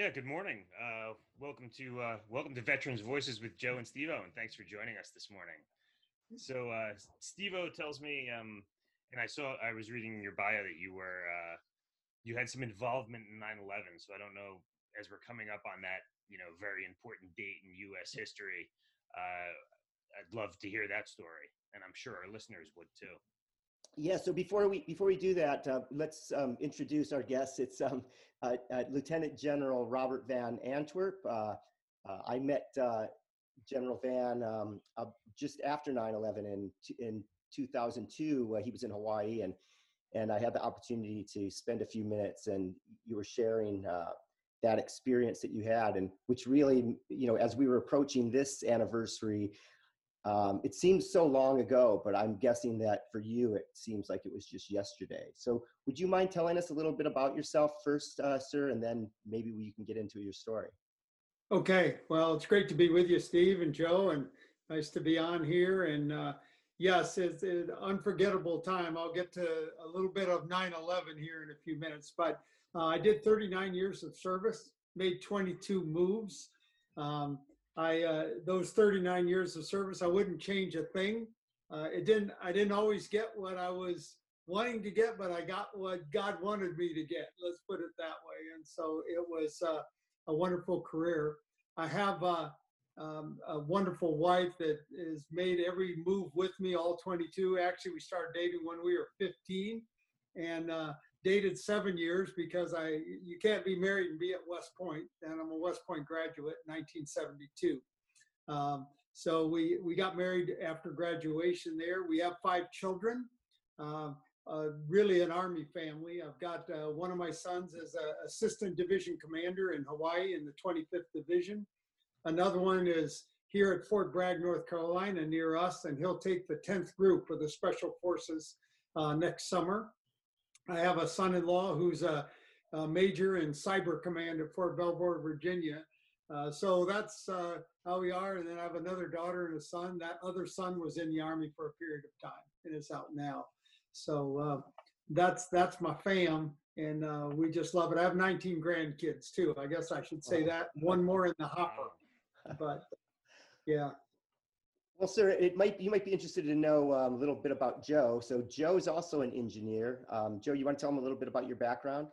Yeah, good morning. Uh, welcome to uh, welcome to Veterans Voices with Joe and Stevo, and thanks for joining us this morning. So uh, Stevo tells me, um, and I saw I was reading your bio that you were uh, you had some involvement in 9/11. So I don't know as we're coming up on that you know very important date in U.S. history. Uh, I'd love to hear that story, and I'm sure our listeners would too. Yeah. So before we before we do that, uh, let's um, introduce our guests. It's um, uh, uh, Lieutenant General Robert Van Antwerp. Uh, uh, I met uh, General Van um, just after 9/11 in in 2002. he was in Hawaii, and and I had the opportunity to spend a few minutes, and you were sharing that experience that you had, and which really, you know, as we were approaching this anniversary, um, it seems so long ago, but I'm guessing that for you, it seems like it was just yesterday. So, would you mind telling us a little bit about yourself first, uh, sir, and then maybe we can get into your story? Okay. Well, it's great to be with you, Steve and Joe, and nice to be on here. And uh, yes, it's an unforgettable time. I'll get to a little bit of 9 11 here in a few minutes, but uh, I did 39 years of service, made 22 moves. Um, I uh, those 39 years of service, I wouldn't change a thing. Uh, it didn't. I didn't always get what I was wanting to get, but I got what God wanted me to get. Let's put it that way. And so it was uh, a wonderful career. I have uh, um, a wonderful wife that has made every move with me, all 22. Actually, we started dating when we were 15, and uh, dated seven years because I you can't be married and be at West Point, and I'm a West Point graduate, 1972. Um, so we we got married after graduation there. We have five children. Um, uh, really an army family. I've got uh, one of my sons as an assistant division commander in Hawaii in the 25th Division. Another one is here at Fort Bragg, North Carolina, near us, and he'll take the 10th group for the Special Forces uh, next summer. I have a son-in-law who's a, a, major in cyber command at Fort Belvoir, Virginia. Uh, so that's uh, how we are. And then I have another daughter and a son. That other son was in the army for a period of time and is out now. So uh, that's that's my fam, and uh, we just love it. I have 19 grandkids too. I guess I should say that. One more in the hopper, but yeah. Well, sir, it might be you might be interested to know um, a little bit about Joe. So Joe is also an engineer. Um, Joe, you want to tell him a little bit about your background?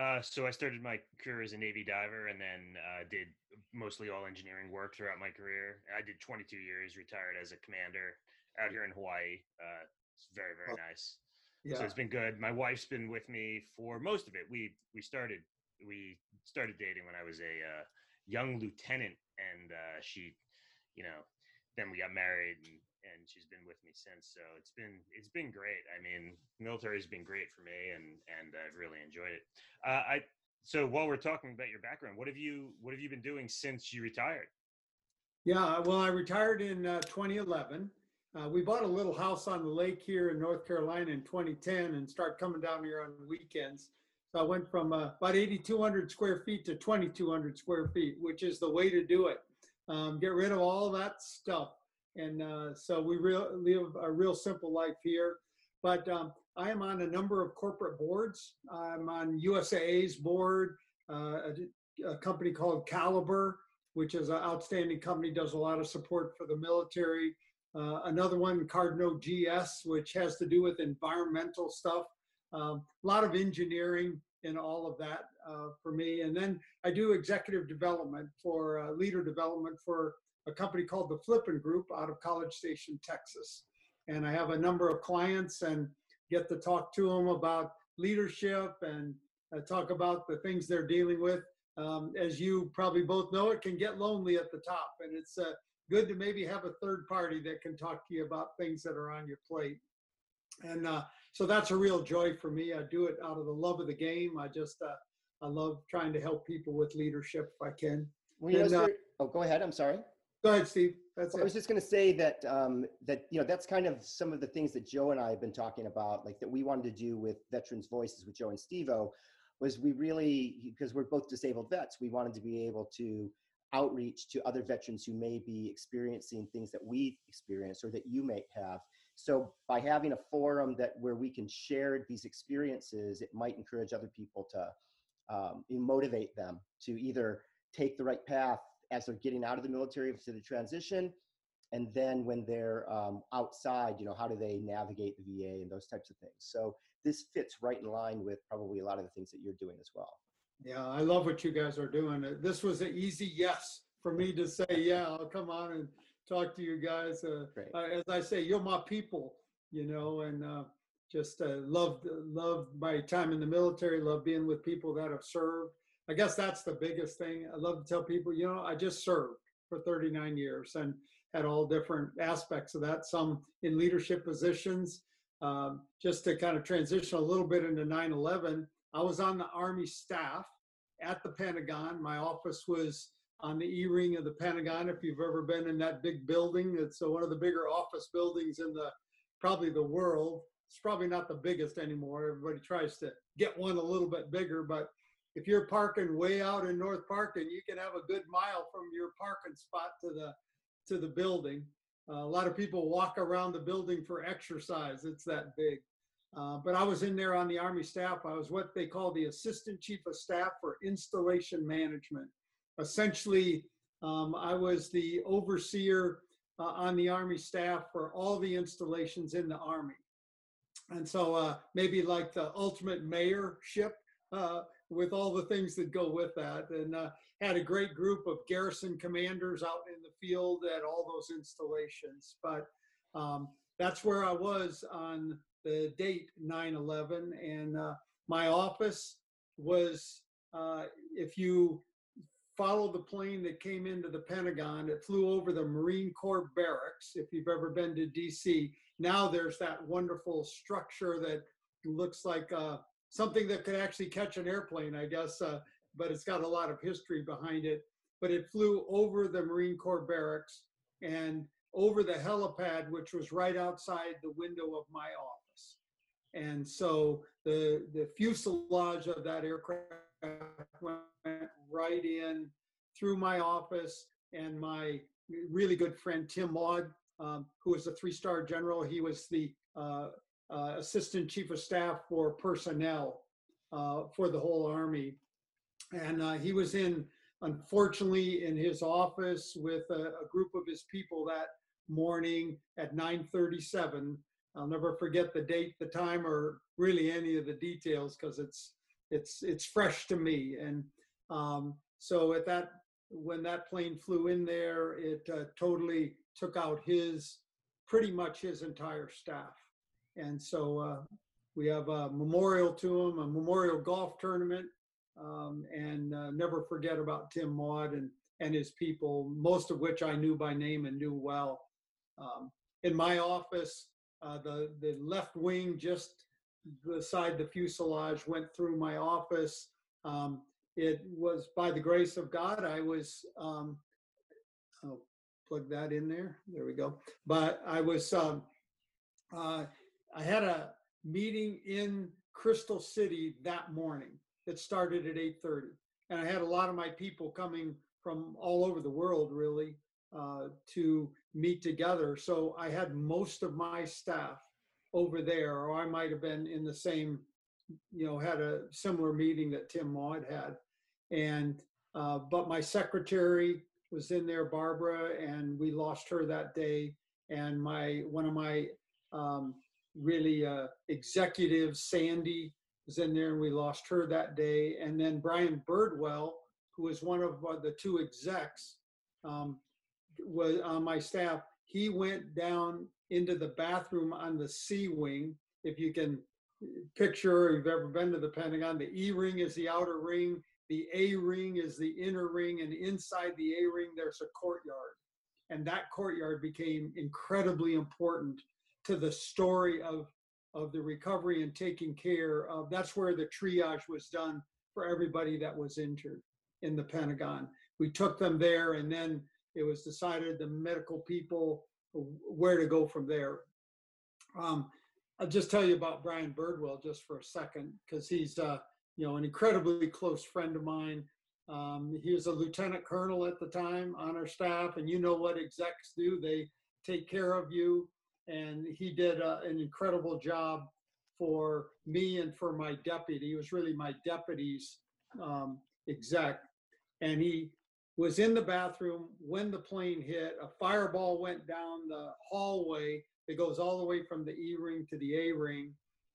Uh, so I started my career as a Navy diver, and then uh, did mostly all engineering work throughout my career. I did 22 years, retired as a commander out here in Hawaii. Uh, it's very very oh, nice. Yeah. So it's been good. My wife's been with me for most of it. We we started we started dating when I was a uh, young lieutenant, and uh, she you know, then we got married and, and she's been with me since. So it's been it's been great. I mean, military's been great for me and and I've really enjoyed it. Uh, I so while we're talking about your background, what have you what have you been doing since you retired? Yeah, well, I retired in uh, 2011. Uh, we bought a little house on the lake here in North Carolina in 2010 and started coming down here on weekends. So I went from uh, about 8,200 square feet to 2,200 square feet, which is the way to do it um, get rid of all that stuff. And uh, so we real, live a real simple life here. But um, I am on a number of corporate boards. I'm on USAA's board, uh, a, a, company called Caliber, which is an outstanding company, does a lot of support for the military. Uh, another one, Cardno GS, which has to do with environmental stuff. Um, a lot of engineering in all of that uh, for me. And then I do executive development for uh, leader development for a company called the Flippen Group out of College Station, Texas. And I have a number of clients and get to talk to them about leadership and uh, talk about the things they're dealing with. Um, as you probably both know, it can get lonely at the top, and it's uh, good to maybe have a third party that can talk to you about things that are on your plate. And uh, so that's a real joy for me. I do it out of the love of the game. I just uh, I love trying to help people with leadership if I can. Well, and, uh, oh, go ahead. I'm sorry. Go ahead, Steve. That's well, I was just going to say that um, that you know that's kind of some of the things that Joe and I have been talking about, like that we wanted to do with Veterans Voices with Joe and Stevo, was we really because we're both disabled vets, we wanted to be able to outreach to other veterans who may be experiencing things that we experience or that you may have so by having a forum that where we can share these experiences, it might encourage other people to um, motivate them to either take the right path as they're getting out of the military to the transition, and then when they're um, outside, you know, how do they navigate the VA and those types of things. So this fits right in line with probably a lot of the things that you're doing as well. Yeah, I love what you guys are doing. This was an easy yes for me to say, yeah, I'll come on and talk to you guys. Uh, uh, as I say, you're my people, you know, and uh, just uh, loved loved my time in the military. Love being with people that have served. I guess that's the biggest thing. I love to tell people, you know, I just served for 39 years and had all different aspects of that. Some in leadership positions. Um, just to kind of transition a little bit into 9/11, I was on the Army staff at the Pentagon. My office was on the E-ring of the Pentagon. If you've ever been in that big building, it's uh, one of the bigger office buildings in the probably the world. It's probably not the biggest anymore. Everybody tries to get one a little bit bigger, but if you're parking way out in North Parkin, you can have a good mile from your parking spot to the to the building. Uh, a lot of people walk around the building for exercise. It's that big. Uh, but I was in there on the Army staff. I was what they call the Assistant Chief of Staff for Installation Management essentially, um, I was the overseer uh, on the Army staff for all the installations in the Army. And so uh, maybe like the ultimate mayorship uh, with all the things that go with that. And uh, had a great group of garrison commanders out in the field at all those installations. But um, that's where I was on the date 9 11. And uh, my office was, uh, if you follow the plane that came into the Pentagon. It flew over the Marine Corps barracks. If you've ever been to DC, now there's that wonderful structure that looks like uh, something that could actually catch an airplane, I guess, uh, but it's got a lot of history behind it. But it flew over the Marine Corps barracks and over the helipad, which was right outside the window of my office. And so the, the fuselage of that aircraft went right in through my office and my really good friend Tim Maude, um, who was a three-star general. He was the uh, uh, assistant chief of staff for personnel uh, for the whole army, and uh, he was in, unfortunately, in his office with a, a group of his people that morning at 9:37. I'll never forget the date, the time, or really any of the details because it's it's it's fresh to me. And um, so at that when that plane flew in there, it uh, totally took out his pretty much his entire staff. And so uh, we have a memorial to him, a memorial golf tournament, um, and uh, never forget about Tim Maude and and his people, most of which I knew by name and knew well. Um, in my office, uh, the the left wing just beside the fuselage went through my office. Um, it was by the grace of God, I was, um, I'll plug that in there. There we go. But I was, um, uh, I had a meeting in Crystal City that morning that started at 8.30. And I had a lot of my people coming from all over the world, really, uh, to meet together. So I had most of my staff over there, or I might have been in the same, you know, had a similar meeting that Tim Maude had. And, uh, but my secretary was in there, Barbara, and we lost her that day. And my, one of my um, really uh, executives, Sandy, was in there and we lost her that day. And then Brian Birdwell, who was one of uh, the two execs, um, was on my staff. He went down into the bathroom on the C wing. If you can picture, if you've ever been to the Pentagon, the E ring is the outer ring, the A ring is the inner ring, and inside the A ring, there's a courtyard. And that courtyard became incredibly important to the story of, of the recovery and taking care of. That's where the triage was done for everybody that was injured in the Pentagon. We took them there, and then it was decided the medical people where to go from there. Um, I'll just tell you about Brian Birdwell just for a second, because he's uh, you know an incredibly close friend of mine. Um, he was a lieutenant colonel at the time on our staff, and you know what execs do—they take care of you. and he did uh, an incredible job for me and for my deputy. He was really my deputy's um, exec, and he was in the bathroom when the plane hit. A fireball went down the hallway that goes all the way from the E ring to the A ring,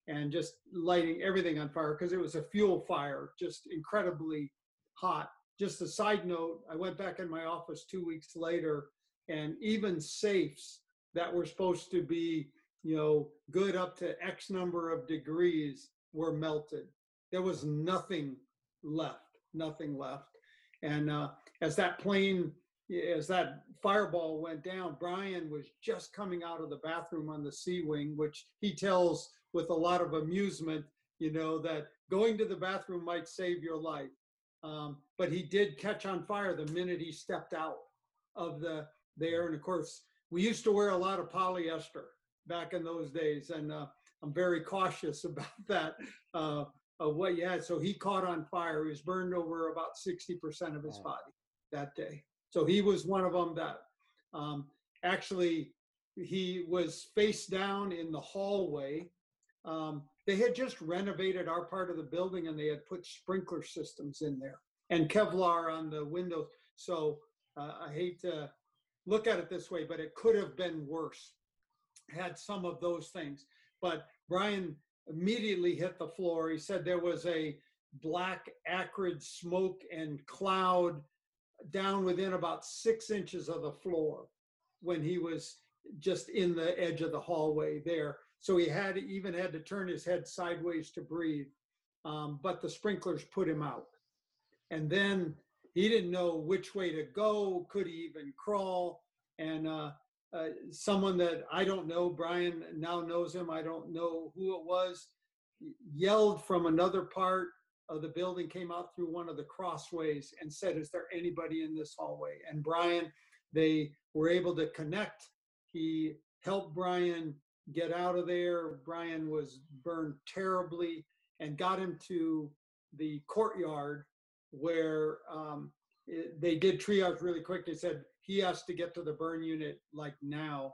and just lighting everything on fire because it was a fuel fire, just incredibly hot. Just a side note, I went back in my office two weeks later, and even safes that were supposed to be, you know, good up to X number of degrees were melted. There was nothing left, nothing left. And uh, as that plane, as that fireball went down, Brian was just coming out of the bathroom on the C wing, which he tells with a lot of amusement, you know, that going to the bathroom might save your life. Um, but he did catch on fire the minute he stepped out of the there. And of course, we used to wear a lot of polyester back in those days, and uh, I'm very cautious about that. Uh, of what he had. So he caught on fire. He was burned over about 60% of his body that day. So he was one of them that um, actually he was face down in the hallway. Um, they had just renovated our part of the building and they had put sprinkler systems in there and Kevlar on the windows. So uh, I hate to look at it this way, but it could have been worse. Had some of those things. But Brian immediately hit the floor. He said there was a black, acrid smoke and cloud down within about six inches of the floor when he was just in the edge of the hallway there. So he had even had to turn his head sideways to breathe. Um, but the sprinklers put him out. And then he didn't know which way to go. Could he even crawl? And uh, uh, someone that I don't know, Brian now knows him, I don't know who it was, yelled from another part of the building, came out through one of the crossways and said, Is there anybody in this hallway? And Brian, they were able to connect. He helped Brian get out of there. Brian was burned terribly and got him to the courtyard where um, it, they did triage really quick. They said, he has to get to the burn unit like now.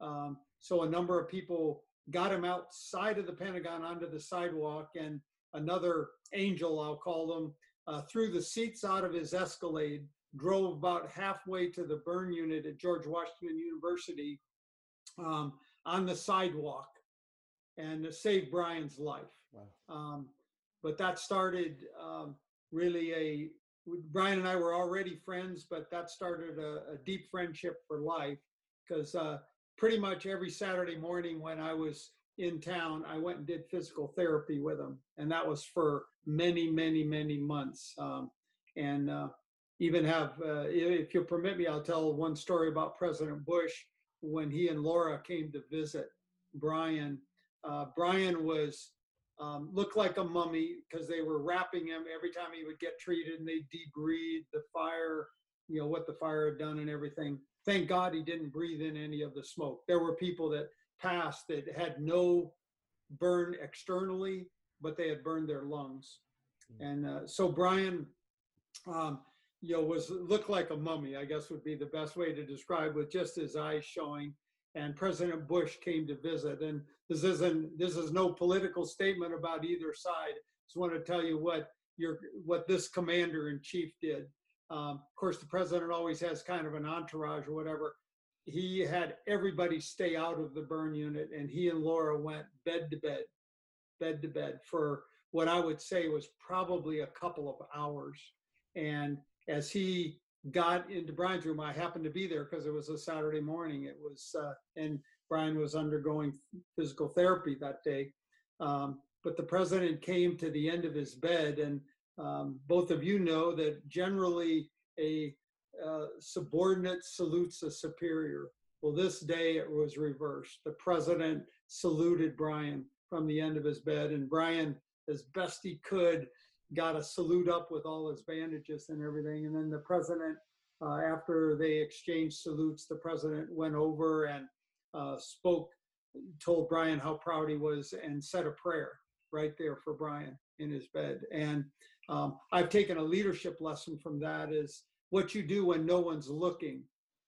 Um, so a number of people got him outside of the Pentagon onto the sidewalk, and another angel, I'll call them, uh, threw the seats out of his Escalade, drove about halfway to the burn unit at George Washington University um, on the sidewalk and saved Brian's life. Wow. Um, but that started um, really a Brian and I were already friends, but that started a, a deep friendship for life because uh, pretty much every Saturday morning when I was in town, I went and did physical therapy with him, and that was for many, many, many months. Um, and uh, even have, uh, if you'll permit me, I'll tell one story about President Bush when he and Laura came to visit Brian. Uh, Brian was um, looked like a mummy because they were wrapping him every time he would get treated and they debrided the fire, you know, what the fire had done and everything. Thank God he didn't breathe in any of the smoke. There were people that passed that had no burn externally, but they had burned their lungs. And uh, so Brian, um, you know, was looked like a mummy, I guess would be the best way to describe with just his eyes showing and President Bush came to visit. And this isn't this is no political statement about either side. Just want to tell you what your what this commander in chief did. Um, of course, the president always has kind of an entourage or whatever. He had everybody stay out of the burn unit, and he and Laura went bed to bed, bed to bed for what I would say was probably a couple of hours. And as he got into Brian's room. I happened to be there because it was a Saturday morning. It was, uh, and Brian was undergoing physical therapy that day. Um, but the president came to the end of his bed, and um, both of you know that generally a uh, subordinate salutes a superior. Well, this day it was reversed. The president saluted Brian from the end of his bed, and Brian, as best he could, got a salute up with all his bandages and everything. And then the president, uh, after they exchanged salutes, the president went over and uh, spoke, told Brian how proud he was, and said a prayer right there for Brian in his bed. And um, I've taken a leadership lesson from that is what you do when no one's looking.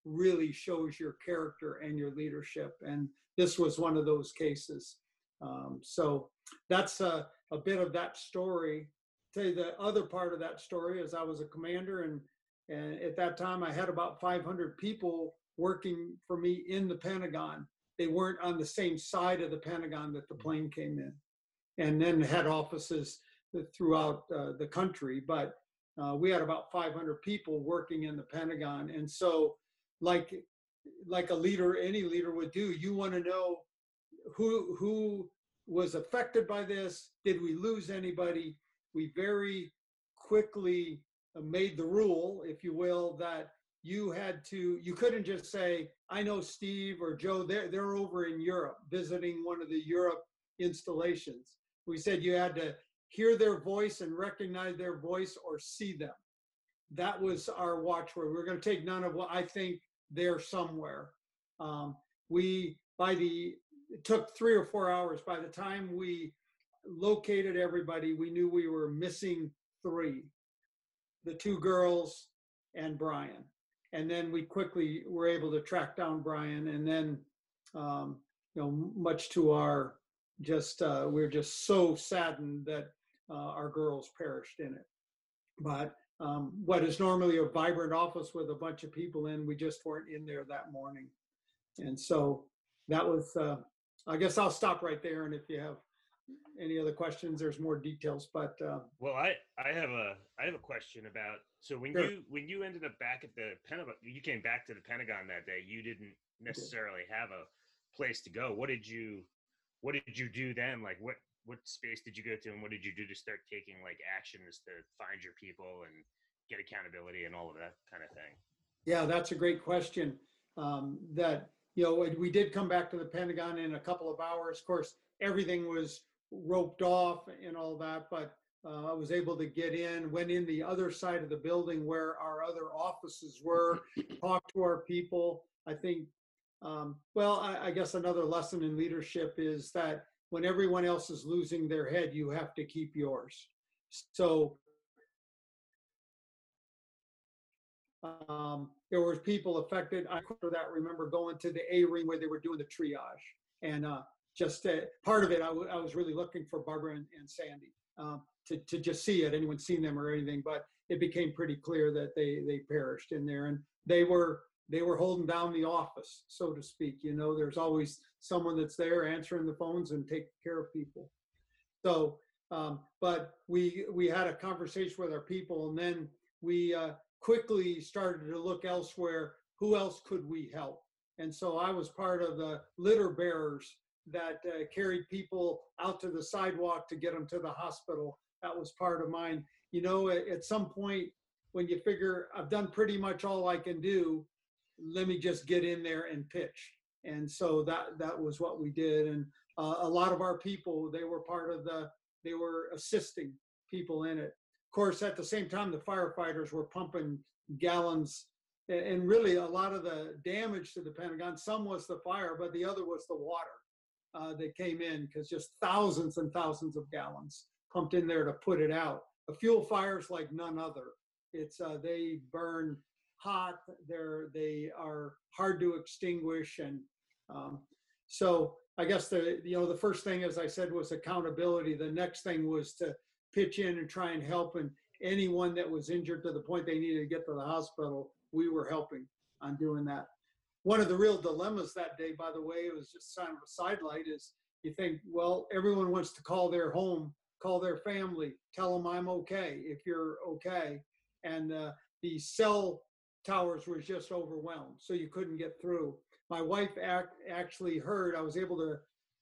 really shows your character and your leadership. And this was one of those cases. Um, so that's a, a bit of that story. Tell you the other part of that story is I was a commander and and at that time I had about 500 people working for me in the Pentagon. They weren't on the same side of the Pentagon that the plane came in, and then had offices throughout uh, the country. But uh, we had about 500 people working in the Pentagon, and so like like a leader, any leader would do, you want to know who who was affected by this. Did we lose anybody? We very quickly uh, made the rule, if you will, that you had to you couldn't just say i know steve or joe they're, they're over in europe visiting one of the europe installations. We said you had to hear their voice and recognize their voice or see them. That was our watchword we are going to take none of what i think they're somewhere. Um, we by the it took three or four hours. By the time we located everybody we knew we were missing three the two girls and brian and then we quickly were able to track down Brian. And then, um, you know, much to our just, uh, we are just so saddened that uh, our girls perished in it. But um, what is normally a vibrant office with a bunch of people in, we just weren't in there that morning. And so that was, uh, I guess I'll stop right there. And if you have any other questions, there's more details. But uh, well, I I have a I have a question about so when sure. you when you ended up back at the Pentagon, you came back to the Pentagon that day. You didn't necessarily have a place to go. What did you what did you do then? Like what what space did you go to, and what did you do to start taking like actions to find your people and get accountability and all of that kind of thing? Yeah, that's a great question. Um, that you know we did come back to the Pentagon in a couple of hours. Of course, everything was roped off and all that, but uh, I was able to get in, went in the other side of the building where our other offices were, talked to our people. I think, um, well, I, I guess another lesson in leadership is that when everyone else is losing their head, you have to keep yours. So um, there was people affected. I that remember going to the A ring where they were doing the triage, and uh, just uh, part of it, I, w- I was really looking for Barbara and, and Sandy um, to, to just see it. Anyone seen them or anything, but it became pretty clear that they they perished in there, and they were they were holding down the office, so to speak. You know, there's always someone that's there answering the phones and taking care of people. So, um, but we we had a conversation with our people, and then we uh, quickly started to look elsewhere. Who else could we help? And so I was part of the litter bearers that uh, carried people out to the sidewalk to get them to the hospital. That was part of mine. You know, at, at some point, when you figure I've done pretty much all I can do, let me just get in there and pitch. And so that that was what we did. And uh, a lot of our people, they were part of the, they were assisting people in it. Of course, at the same time, the firefighters were pumping gallons and really a lot of the damage to the Pentagon, some was the fire, but the other was the water uh, that came in because just thousands and thousands of gallons pumped in there to put it out. A fuel fire is like none other. It's uh, they burn hot. They're they are hard to extinguish, and um, so I guess the you know the first thing, as I said, was accountability. The next thing was to pitch in and try and help, and anyone that was injured to the point they needed to get to the hospital, we were helping on doing that one of the real dilemmas that day, by the way, it was just kind of a sidelight, is you think, well, everyone wants to call their home, call their family, tell them I'm okay if you're okay. And uh, the cell towers were just overwhelmed, so you couldn't get through. My wife act, actually heard, I was able to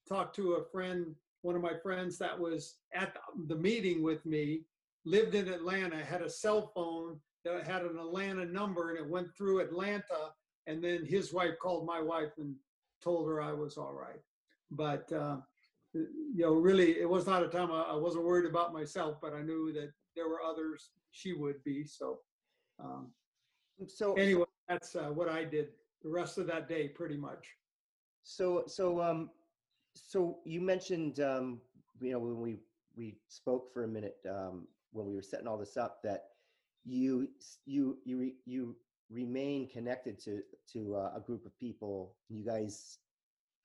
talk to a friend, one of my friends that was at the meeting with me, lived in Atlanta, had a cell phone that had an Atlanta number, and it went through Atlanta and then his wife called my wife and told her I was all right. But uh, you know, really, it was not a time I, I, wasn't worried about myself, but I knew that there were others she would be. So, um, so anyway, that's uh, what I did the rest of that day, pretty much. So, so, um, so you mentioned, um, you know, when we we spoke for a minute um, when we were setting all this up, that you you you you remain connected to to uh, a group of people. You guys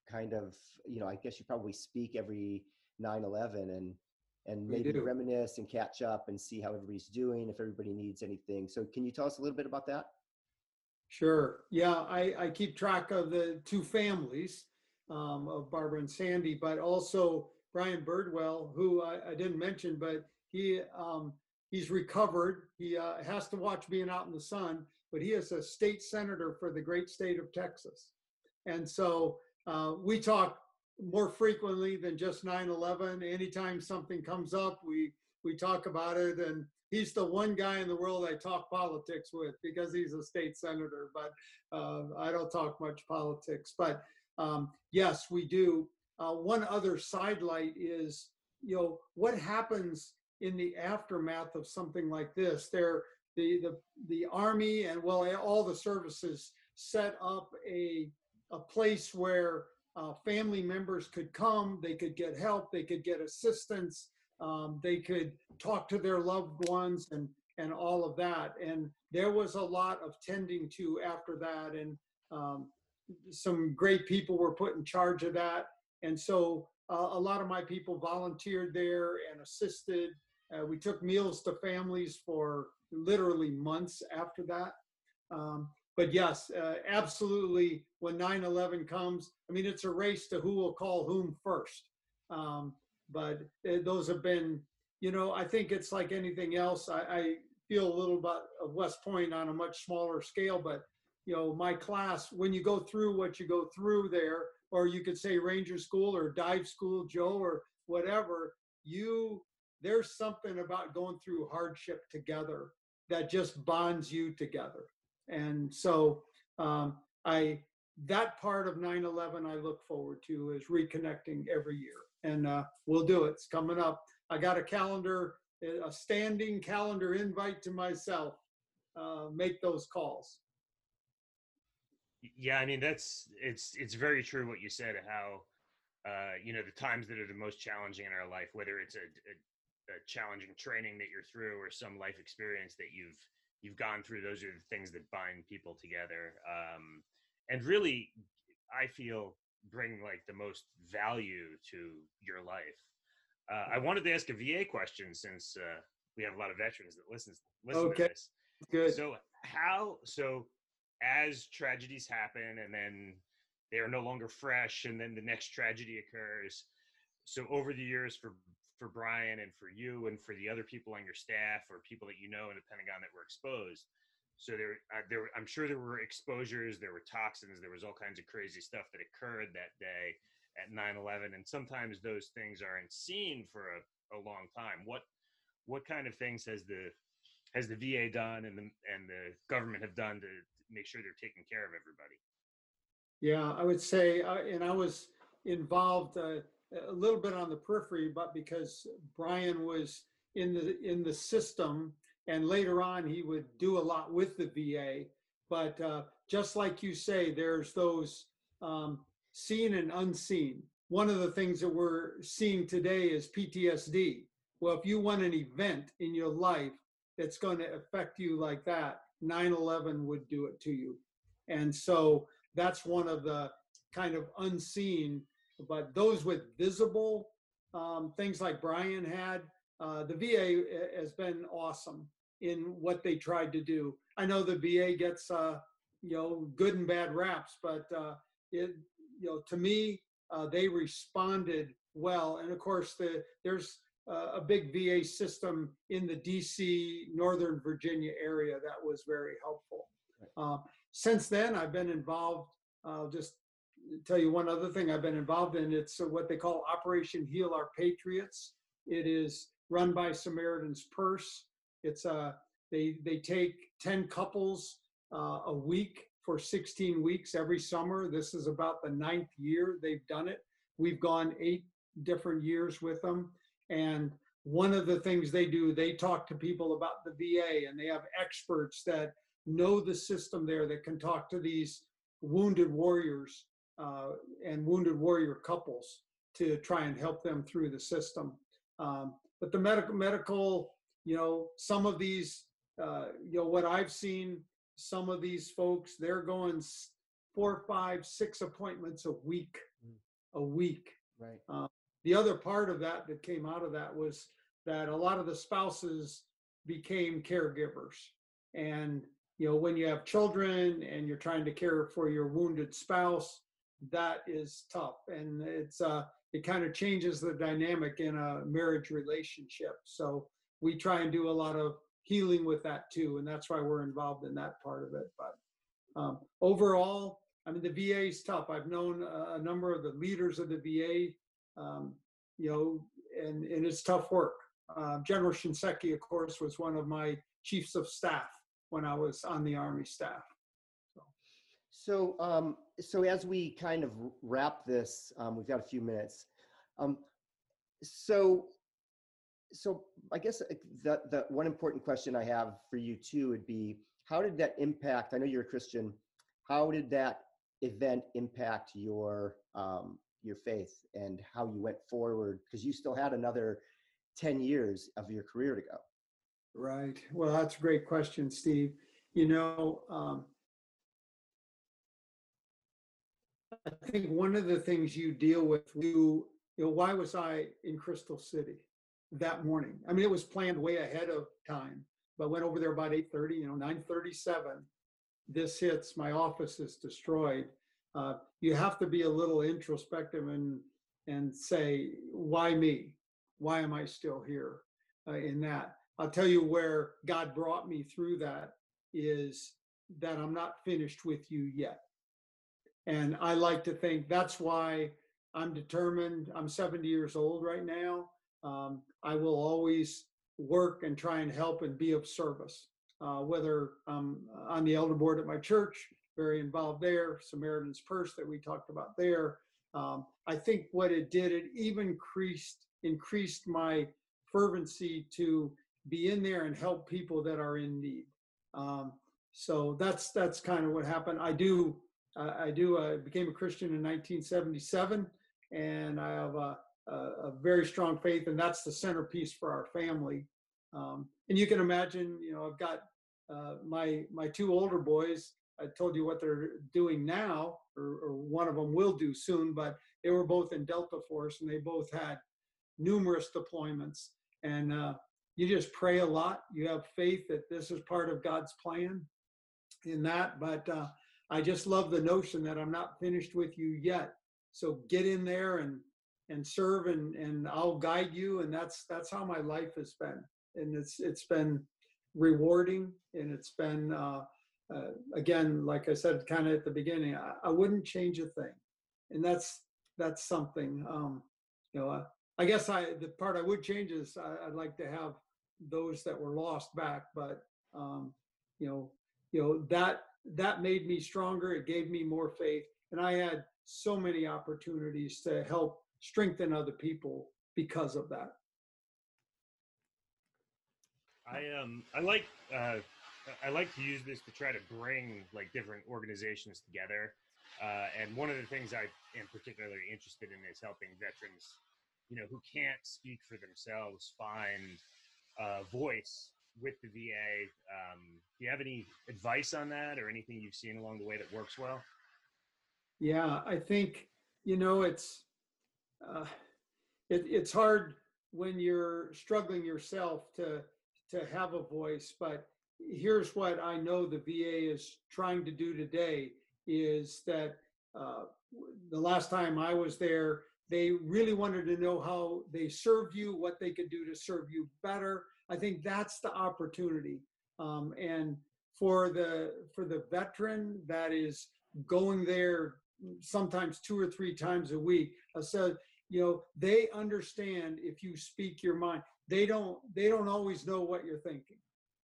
kind of, you know, I guess you probably speak every 9/11 and and We maybe do. reminisce and catch up and see how everybody's doing if everybody needs anything. So can you tell us a little bit about that? Sure. Yeah, I, I keep track of the two families um, of Barbara and Sandy, but also Brian Birdwell, who I, I didn't mention, but he um, he's recovered. He uh, has to watch being out in the sun, but he is a state senator for the great state of Texas, and so uh, we talk more frequently than just 9/11. Anytime something comes up, we we talk about it, and he's the one guy in the world I talk politics with because he's a state senator, but uh, I don't talk much politics. But um, yes, we do. Uh, one other sidelight is, you know, what happens in the aftermath of something like this? There, the the the army and well, all the services set up a a place where uh, family members could come, they could get help, they could get assistance, um, they could talk to their loved ones and and all of that. And there was a lot of tending to after that and um, some great people were put in charge of that. And so uh, a lot of my people volunteered there and assisted uh, we took meals to families for literally months after that um, but yes uh, absolutely when 9-11 comes i mean it's a race to who will call whom first um, but uh, those have been, you know, I think it's like anything else. I, I feel a little bit of West Point on a much smaller scale, but you know, my class, when you go through what you go through there, or you could say Ranger School or Dive School, Joe, or whatever, you there's something about going through hardship together that just bonds you together. And so um, I that part of 9/11 I look forward to is reconnecting every year and uh, we'll do it. It's coming up. I got a calendar, a standing calendar invite to myself. Uh, make those calls. Yeah, I mean that's it's it's very true what you said. How uh, you know the times that are the most challenging in our life, whether it's a, a, a challenging training that you're through or some life experience that you've you've gone through, those are the things that bind people together. Um, and really, I feel bring like the most value to your life. Uh, I wanted to ask a VA question since uh, we have a lot of veterans that listens listen Okay. to this. Good. So how so as tragedies happen and then they are no longer fresh and then the next tragedy occurs. So over the years for for Brian and for you and for the other people on your staff or people that you know in the Pentagon that were exposed. So there, uh, there, I'm sure there were exposures, there were toxins, there was all kinds of crazy stuff that occurred that day at 9/11, and sometimes those things aren't seen for a, a long time. What, what kind of things has the has the VA done and the and the government have done to make sure they're taking care of everybody? Yeah, I would say, uh, and I was involved uh, a little bit on the periphery, but because Brian was in the in the system, and later on he would do a lot with the VA. But uh, just like you say, there's those um, seen and unseen. One of the things that we're seeing today is PTSD. Well, if you want an event in your life that's going to affect you like that, 9 11 would do it to you. And so that's one of the kind of unseen, but those with visible um, things like Brian had, uh, the VA has been awesome in what they tried to do. I know the VA gets, uh, you know, good and bad raps, but uh, it, you know, to me, uh, they responded well. And of course, the, there's uh, a big VA system in the DC, Northern Virginia area that was very helpful. Uh, since then, I've been involved. I'll just tell you one other thing I've been involved in. It's what they call Operation Heal Our Patriots. It is run by Samaritan's Purse. It's uh, they they take 10 couples uh, a week for 16 weeks every summer. This is about the ninth year they've done it. We've gone eight different years with them. And one of the things they do, they talk to people about the VA and they have experts that know the system there that can talk to these wounded warriors uh, and wounded warrior couples to try and help them through the system. Um, but the medical, medical, you know, some of these, uh, you know, what I've seen, some of these folks, they're going four, five, six appointments a week, Mm. a week. Right. The other part of that that came out of that was that a lot of the spouses became caregivers. And, you know, when you have children and you're trying to care for your wounded spouse, that is tough. And it's, uh, it kind of changes the dynamic in a marriage relationship. So we try and do a lot of healing with that too. And that's why we're involved in that part of it. But um, overall, I mean, the VA is tough. I've known a, number of the leaders of the VA, um, you know, and, and it's tough work. Uh, General Shinseki, of course, was one of my chiefs of staff when I was on the Army staff. so, So, um, so as we kind of wrap this, um, we've got a few minutes. Um, so, so I guess the the one important question I have for you too would be, how did that impact? I know you're a Christian. How did that event impact your um, your faith and how you went forward? Because you still had another ten years of your career to go. Right. Well, that's a great question, Steve. You know, I think one of the things you deal with, you, you know, why was I in Crystal City that morning? I mean, it was planned way ahead of time, but went over there about 8:30. You know, 9:37. This hits. My office is destroyed. Uh, you have to be a little introspective and and say, why me? Why am I still here? Uh, in that, I'll tell you where God brought me through that is that I'm not finished with you yet. And I like to think that's why I'm determined. I'm 70 years old right now. Um, I will always work and try and help and be of service, uh, whether I'm on the elder board at my church, very involved there, Samaritan's Purse that we talked about there. Um, I think what it did, it even increased increased my fervency to be in there and help people that are in need. Um, so that's that's kind of what happened. I do uh, I do I became a Christian in 1977, and I have a, a, a very strong faith, and that's the centerpiece for our family. Um, and you can imagine, you know, I've got uh, my my two older boys. I told you what they're doing now, or, or one of them will do soon, but they were both in Delta Force, and they both had numerous deployments. And uh, you just pray a lot. You have faith that this is part of God's plan in that. But uh, I just love the notion that I'm not finished with you yet. So get in there and and serve, and and I'll guide you. And that's that's how my life has been. And it's it's been rewarding, and it's been uh, uh, again, like I said, kind of at the beginning, I, I, wouldn't change a thing. And that's that's something. Um, you know, I guess I the part I would change is I, would like to have those that were lost back, but um, you know, you know that that made me stronger. It gave me more faith, and I had so many opportunities to help strengthen other people because of that. I um I like uh, I like to use this to try to bring like different organizations together. Uh, and one of the things I am particularly interested in is helping veterans you know, who can't speak for themselves find a voice with the VA. Um, do you have any advice on that or anything you've seen along the way that works well? Yeah, I think, you know, it's, uh, it, it's hard when you're struggling yourself to, to have a voice, but here's what I know the VA is trying to do today is that uh, the last time I was there, they really wanted to know how they served you, what they could do to serve you better. I think that's the opportunity. Um, and for the for the veteran that is going there sometimes two or three times a week, I said, you know, they understand if you speak your mind. They don't they don't always know what you're thinking.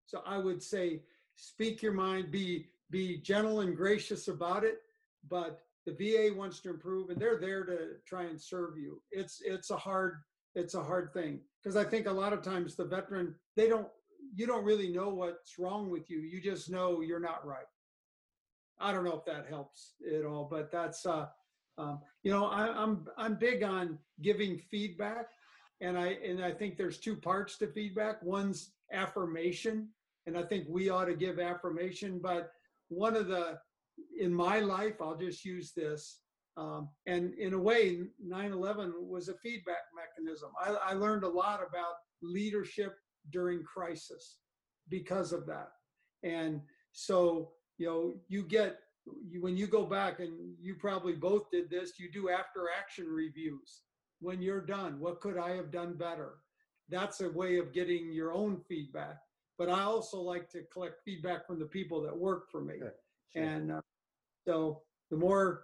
So I would say speak your mind, be be gentle and gracious about it, but the VA wants to improve and they're there to try and serve you. It's it's a hard it's a hard thing because I think a lot of times the veteran they don't you don't really know what's wrong with you. You just know you're not right. I don't know if that helps at all, but that's uh, um, you know I, I'm I'm big on giving feedback, and I and I think there's two parts to feedback. One's affirmation, and I think we ought to give affirmation, but one of the, in my life, I'll just use this. Um, and in a way, 9/11 was a feedback mechanism. I, I learned a lot about leadership during crisis because of that. And so, you know, you get you, when you go back and you probably both did this, you do after action reviews. When you're done, what could I have done better? That's a way of getting your own feedback. But I also like to collect feedback from the people that work for me. Sure. And uh, so the more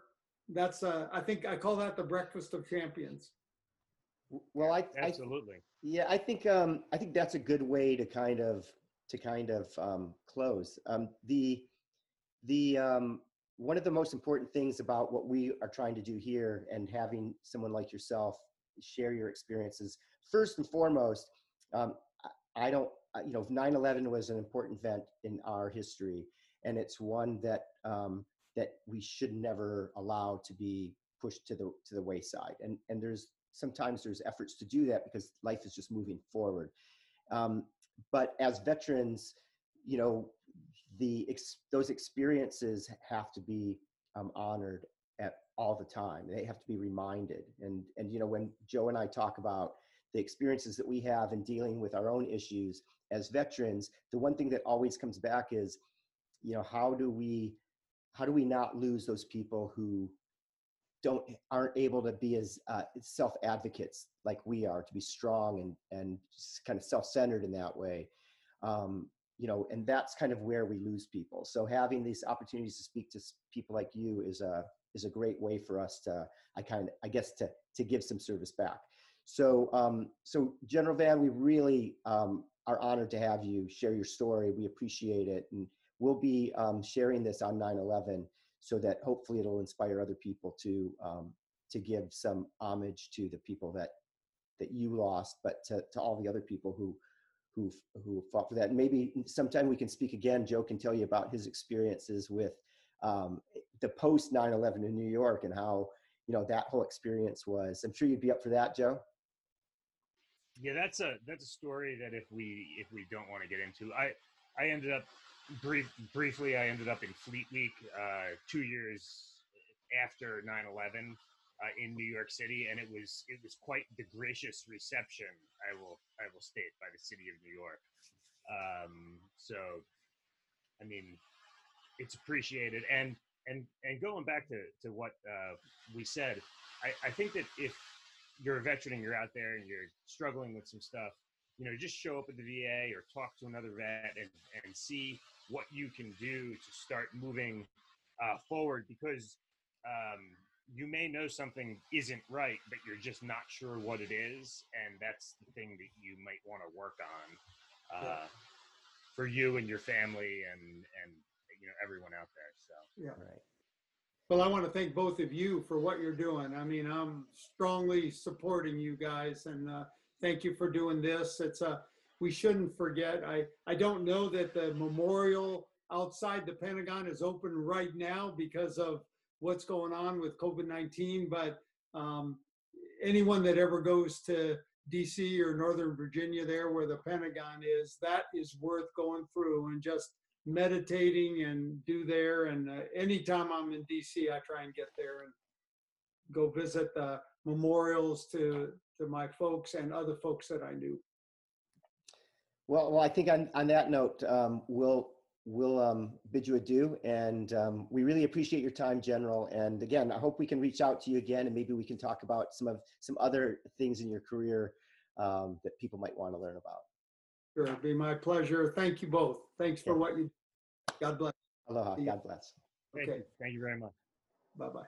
that's, uh, I think I call that the breakfast of champions. Well, I, I Absolutely. Yeah, I think um, I think that's a good way to kind of to kind of um, close. Um, the the um, one of the most important things about what we are trying to do here and having someone like yourself share your experiences first and foremost. Um, I, I don't, you know, 9/11 was an important event in our history, and it's one that um, that we should never allow to be pushed to the to the wayside. And and there's sometimes there's efforts to do that because life is just moving forward. Um, but as veterans, you know, the ex- those experiences have to be um, honored at all the time. They have to be reminded. And and you know, when Joe and I talk about the experiences that we have in dealing with our own issues as veterans, the one thing that always comes back is, you know, how do we how do we not lose those people who don't aren't able to be as uh, self advocates like we are to be strong and and kind of self centered in that way? Um, you know and that's kind of where we lose people. So having these opportunities to speak to people like you is a is a great way for us to i kind of i guess to to give some service back. So um, so general van we really um, are honored to have you share your story. We appreciate it. And we'll be um, sharing this on 9-11 so that hopefully it'll inspire other people to um, to give some homage to the people that that you lost, but to, to all the other people who who who fought for that. And maybe sometime we can speak again. Joe can tell you about his experiences with um, the post 9/11 in New York and how you know that whole experience was. I'm sure you'd be up for that, Joe. Yeah, that's a that's a story that if we if we don't want to get into, I I ended up brief briefly. I ended up in Fleet Week uh, two years after 9/11 uh, in New York City, and it was it was quite the gracious reception. I will I will state by the city of New York. Um, so, I mean, it's appreciated, and and and going back to to what uh, we said, I, I think that if you're a veteran and you're out there and you're struggling with some stuff, you know, just show up at the VA or talk to another vet and, and see what you can do to start moving uh, forward because um, you may know something isn't right, but you're just not sure what it is. And that's the thing that you might want to work on uh, Yeah. for you and your family and, and, you know, everyone out there. So. Yeah. Right. Well, I want to thank both of you for what you're doing. I mean, I'm strongly supporting you guys and uh, thank you for doing this. It's a, we shouldn't forget. I, I don't know that the memorial outside the Pentagon is open right now because of what's going on with COVID-19, but um, anyone that ever goes to DC or Northern Virginia there where the Pentagon is, that is worth going through and just meditating and do there. And uh, anytime I'm in DC, I try and get there and go visit the memorials to to my folks and other folks that I knew. Well, well, I think on, on that note, um, we'll we'll um, bid you adieu, and um, we really appreciate your time, General. And again, I hope we can reach out to you again, and maybe we can talk about some of some other things in your career um, that people might want to learn about. Sure, it'd be my pleasure. Thank you both. Thanks for Yeah. what you. God bless. Aloha. God bless. Thank Okay. you. Thank you very much. Bye bye.